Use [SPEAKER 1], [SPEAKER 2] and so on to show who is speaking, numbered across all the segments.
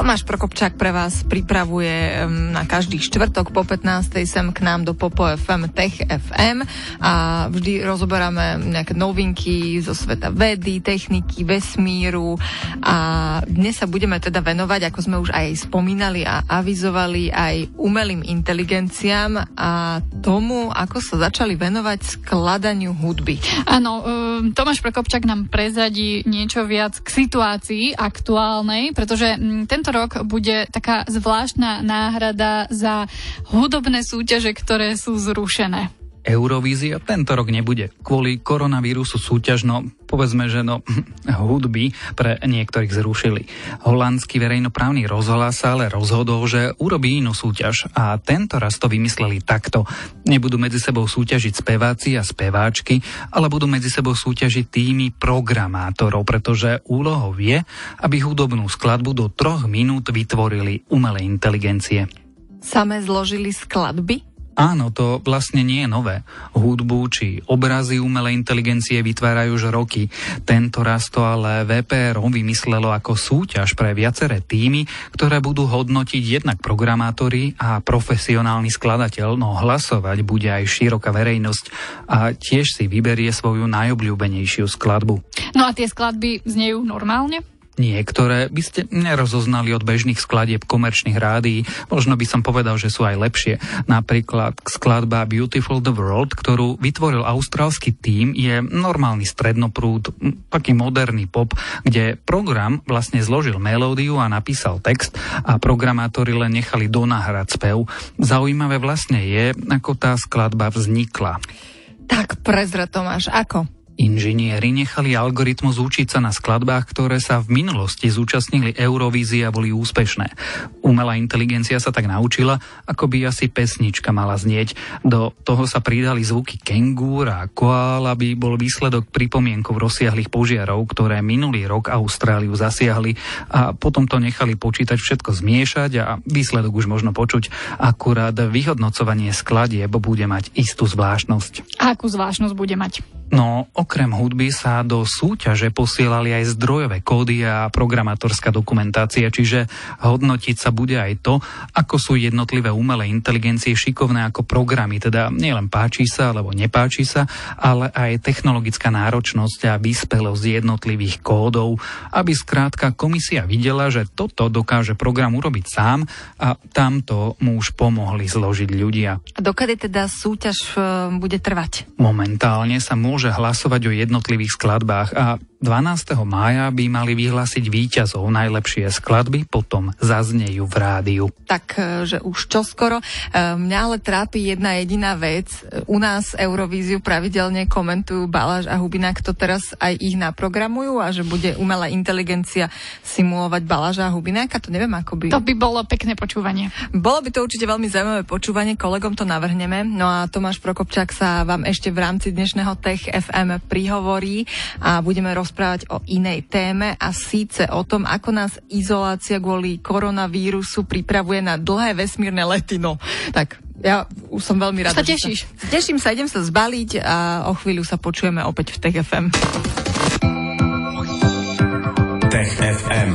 [SPEAKER 1] Tomáš Prokopčák pre vás pripravuje na každý štvrtok po 15. sem k nám do Popo FM Tech FM a vždy rozoberáme nejaké novinky zo sveta vedy, techniky, vesmíru a dnes sa budeme teda venovať, ako sme už aj spomínali a avizovali, aj umelým inteligenciám a tomu, ako sa začali venovať skladaniu hudby.
[SPEAKER 2] Áno, um, Tomáš Prokopčák nám prezadí niečo viac k situácii aktuálnej, pretože tento tento rok bude taká zvláštna náhrada za hudobné súťaže, ktoré sú zrušené.
[SPEAKER 3] Eurovízia tento rok nebude. Kvôli koronavírusu súťaž, no povedzme, že no hudby pre niektorých zrušili. Holandský verejnoprávny rozhlas ale rozhodol, že urobí inú súťaž a tento raz to vymysleli takto. Nebudú medzi sebou súťažiť speváci a speváčky, ale budú medzi sebou súťažiť týmy programátorov, pretože úlohou je, aby hudobnú skladbu do troch minút vytvorili umelé inteligencie.
[SPEAKER 1] Same zložili skladby?
[SPEAKER 3] Áno, to vlastne nie je nové. Hudbu či obrazy umelej inteligencie vytvárajú už roky. Tento raz to ale VPR vymyslelo ako súťaž pre viaceré týmy, ktoré budú hodnotiť jednak programátori a profesionálny skladateľ, no hlasovať bude aj široká verejnosť a tiež si vyberie svoju najobľúbenejšiu skladbu.
[SPEAKER 2] No a tie skladby znejú normálne?
[SPEAKER 3] Niektoré by ste nerozoznali od bežných skladieb komerčných rádií, možno by som povedal, že sú aj lepšie. Napríklad skladba Beautiful the World, ktorú vytvoril austrálsky tím, je normálny strednoprúd, taký moderný pop, kde program vlastne zložil melódiu a napísal text a programátori len nechali donahrať spev. Zaujímavé vlastne je, ako tá skladba vznikla.
[SPEAKER 1] Tak prezre Tomáš, ako?
[SPEAKER 3] Inžinieri nechali algoritmus učiť sa na skladbách, ktoré sa v minulosti zúčastnili Eurovízie a boli úspešné. Umelá inteligencia sa tak naučila, ako by asi pesnička mala znieť. Do toho sa pridali zvuky kengúr a koál, aby bol výsledok pripomienkov rozsiahlých požiarov, ktoré minulý rok Austráliu zasiahli a potom to nechali počítať všetko zmiešať a výsledok už možno počuť. Akurát vyhodnocovanie skladieb bude mať istú zvláštnosť.
[SPEAKER 2] A akú zvláštnosť bude mať?
[SPEAKER 3] No, okrem hudby sa do súťaže posielali aj zdrojové kódy a programátorská dokumentácia, čiže hodnotiť sa bude aj to, ako sú jednotlivé umelé inteligencie šikovné ako programy, teda nielen páči sa alebo nepáči sa, ale aj technologická náročnosť a vyspelosť jednotlivých kódov, aby skrátka komisia videla, že toto dokáže program urobiť sám a tamto mu už pomohli zložiť ľudia.
[SPEAKER 1] A dokedy teda súťaž e, bude trvať?
[SPEAKER 3] Momentálne sa môže môže hlasovať o jednotlivých skladbách a 12. mája by mali vyhlásiť víťazov najlepšie skladby, potom zaznejú v rádiu.
[SPEAKER 1] Tak, e, že už čoskoro. E, mňa ale trápi jedna jediná vec. U nás Eurovíziu pravidelne komentujú Baláš a Hubina, kto teraz aj ich naprogramujú a že bude umelá inteligencia simulovať Baláža a Hubináka. To neviem, ako by...
[SPEAKER 2] To by bolo pekné počúvanie.
[SPEAKER 1] Bolo by to určite veľmi zaujímavé počúvanie, kolegom to navrhneme. No a Tomáš Prokopčák sa vám ešte v rámci dnešného Tech FM prihovorí a budeme roz rozprávať o inej téme a síce o tom, ako nás izolácia kvôli koronavírusu pripravuje na dlhé vesmírne lety. No, tak ja už som veľmi rada.
[SPEAKER 2] Sa tešíš?
[SPEAKER 1] Sa, teším sa, idem sa zbaliť a o chvíľu sa počujeme opäť v Tech FM. Tech FM.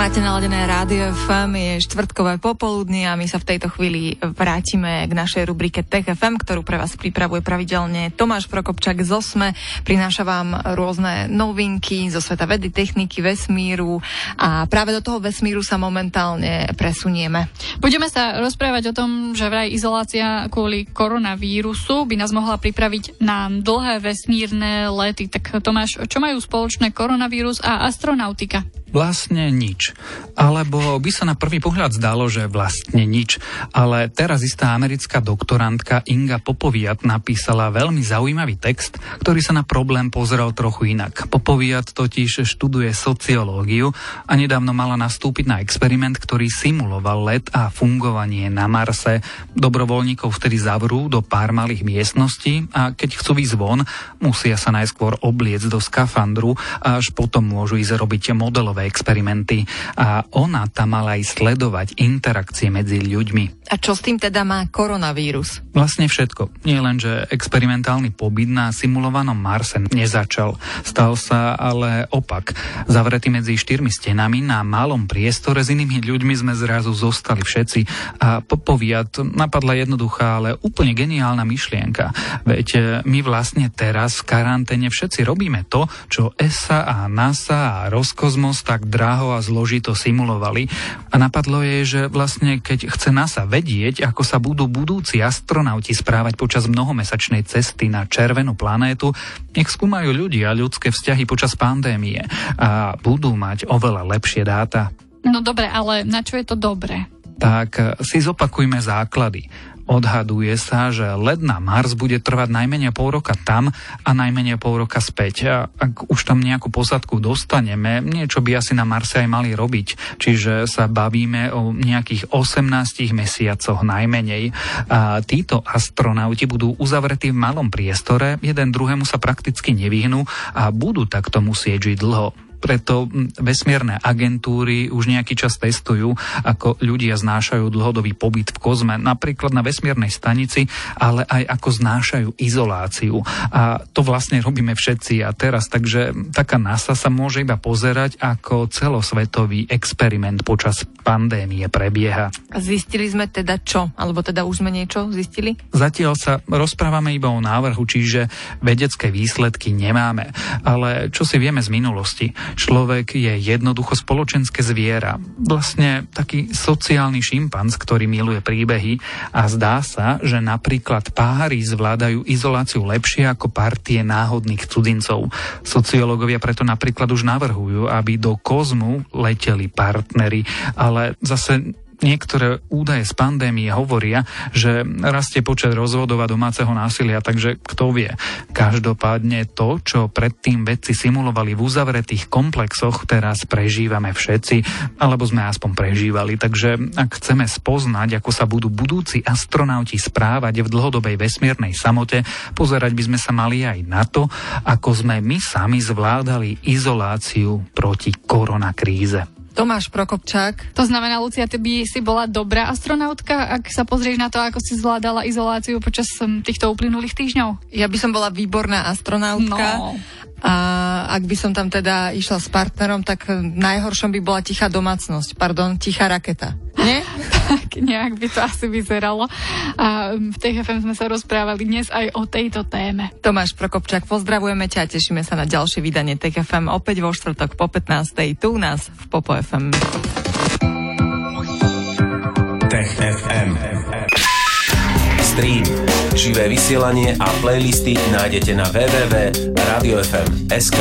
[SPEAKER 1] Máte naladené rádio FM, je štvrtkové popoludnie a my sa v tejto chvíli vrátime k našej rubrike Tech FM, ktorú pre vás pripravuje pravidelne Tomáš Prokopčak z OSME. Prináša vám rôzne novinky zo sveta vedy, techniky, vesmíru a práve do toho vesmíru sa momentálne presunieme.
[SPEAKER 2] Budeme sa rozprávať o tom, že vraj izolácia kvôli koronavírusu by nás mohla pripraviť na dlhé vesmírne lety. Tak Tomáš, čo majú spoločné koronavírus a astronautika? música.
[SPEAKER 3] Vlastne nič. Alebo by sa na prvý pohľad zdalo, že vlastne nič. Ale teraz istá americká doktorantka Inga Popoviat napísala veľmi zaujímavý text, ktorý sa na problém pozrel trochu inak. Popoviat totiž študuje sociológiu a nedávno mala nastúpiť na experiment, ktorý simuloval let a fungovanie na Marse. Dobrovoľníkov vtedy zavrú do pár malých miestností a keď chcú ísť von, musia sa najskôr obliecť do skafandru a až potom môžu ísť robiť modelové filmové experimenty a ona tam mala aj sledovať interakcie medzi ľuďmi.
[SPEAKER 1] A čo s tým teda má koronavírus?
[SPEAKER 3] Vlastne všetko. Nie len, že experimentálny pobyt na simulovanom Marse nezačal. Stal sa ale opak. Zavretý medzi štyrmi stenami na malom priestore s inými ľuďmi sme zrazu zostali všetci. A popoviat napadla jednoduchá, ale úplne geniálna myšlienka. Veď e, my vlastne teraz v karanténe všetci robíme to, čo ESA a NASA a Roskosmos tak draho a zložito simulovali. A napadlo je, že vlastne keď chce NASA vedieť, ako sa budú budúci astronauti správať počas mnohomesačnej cesty na červenú planétu, nech skúmajú ľudia ľudské vzťahy počas pandémie a budú mať oveľa lepšie dáta.
[SPEAKER 2] No dobre, ale na čo je to dobré?
[SPEAKER 3] Tak si zopakujme základy. Odhaduje sa, že let na Mars bude trvať najmenej pol roka tam a najmenej pol roka späť. A ak už tam nejakú posadku dostaneme, niečo by asi na Marse aj mali robiť. Čiže sa bavíme o nejakých 18 mesiacoch najmenej. A títo astronauti budú uzavretí v malom priestore, jeden druhému sa prakticky nevyhnú a budú takto musieť žiť dlho preto vesmierne agentúry už nejaký čas testujú, ako ľudia znášajú dlhodobý pobyt v kozme, napríklad na vesmiernej stanici, ale aj ako znášajú izoláciu. A to vlastne robíme všetci a teraz, takže taká NASA sa môže iba pozerať, ako celosvetový experiment počas pandémie prebieha.
[SPEAKER 1] Zistili sme teda čo? Alebo teda už sme niečo zistili?
[SPEAKER 3] Zatiaľ sa rozprávame iba o návrhu, čiže vedecké výsledky nemáme. Ale čo si vieme z minulosti? Človek je jednoducho spoločenské zviera. Vlastne taký sociálny šimpanz, ktorý miluje príbehy a zdá sa, že napríklad páry zvládajú izoláciu lepšie ako partie náhodných cudzincov. Sociológovia preto napríklad už navrhujú, aby do kozmu leteli partnery, ale zase niektoré údaje z pandémie hovoria, že rastie počet rozvodov a domáceho násilia, takže kto vie. Každopádne to, čo predtým vedci simulovali v uzavretých komplexoch, teraz prežívame všetci, alebo sme aspoň prežívali. Takže ak chceme spoznať, ako sa budú budúci astronauti správať v dlhodobej vesmírnej samote, pozerať by sme sa mali aj na to, ako sme my sami zvládali izoláciu proti koronakríze.
[SPEAKER 1] Tomáš Prokopčák.
[SPEAKER 2] To znamená, Lucia, ty by si bola dobrá astronautka, ak sa pozrieš na to, ako si zvládala izoláciu počas um, týchto uplynulých týždňov?
[SPEAKER 1] Ja by som bola výborná astronautka. No. A ak by som tam teda išla s partnerom, tak najhoršom by bola tichá domácnosť, pardon, tichá raketa.
[SPEAKER 2] Tak nejak by to asi vyzeralo. A v TFM sme sa rozprávali dnes aj o tejto téme.
[SPEAKER 1] Tomáš Prokopčák, pozdravujeme ťa a tešíme sa na ďalšie vydanie TFM opäť vo štvrtok po 15. tu u nás v Popo FM.
[SPEAKER 4] Tech FM. Stream, živé vysielanie a playlisty nájdete na www.radiofm.sk.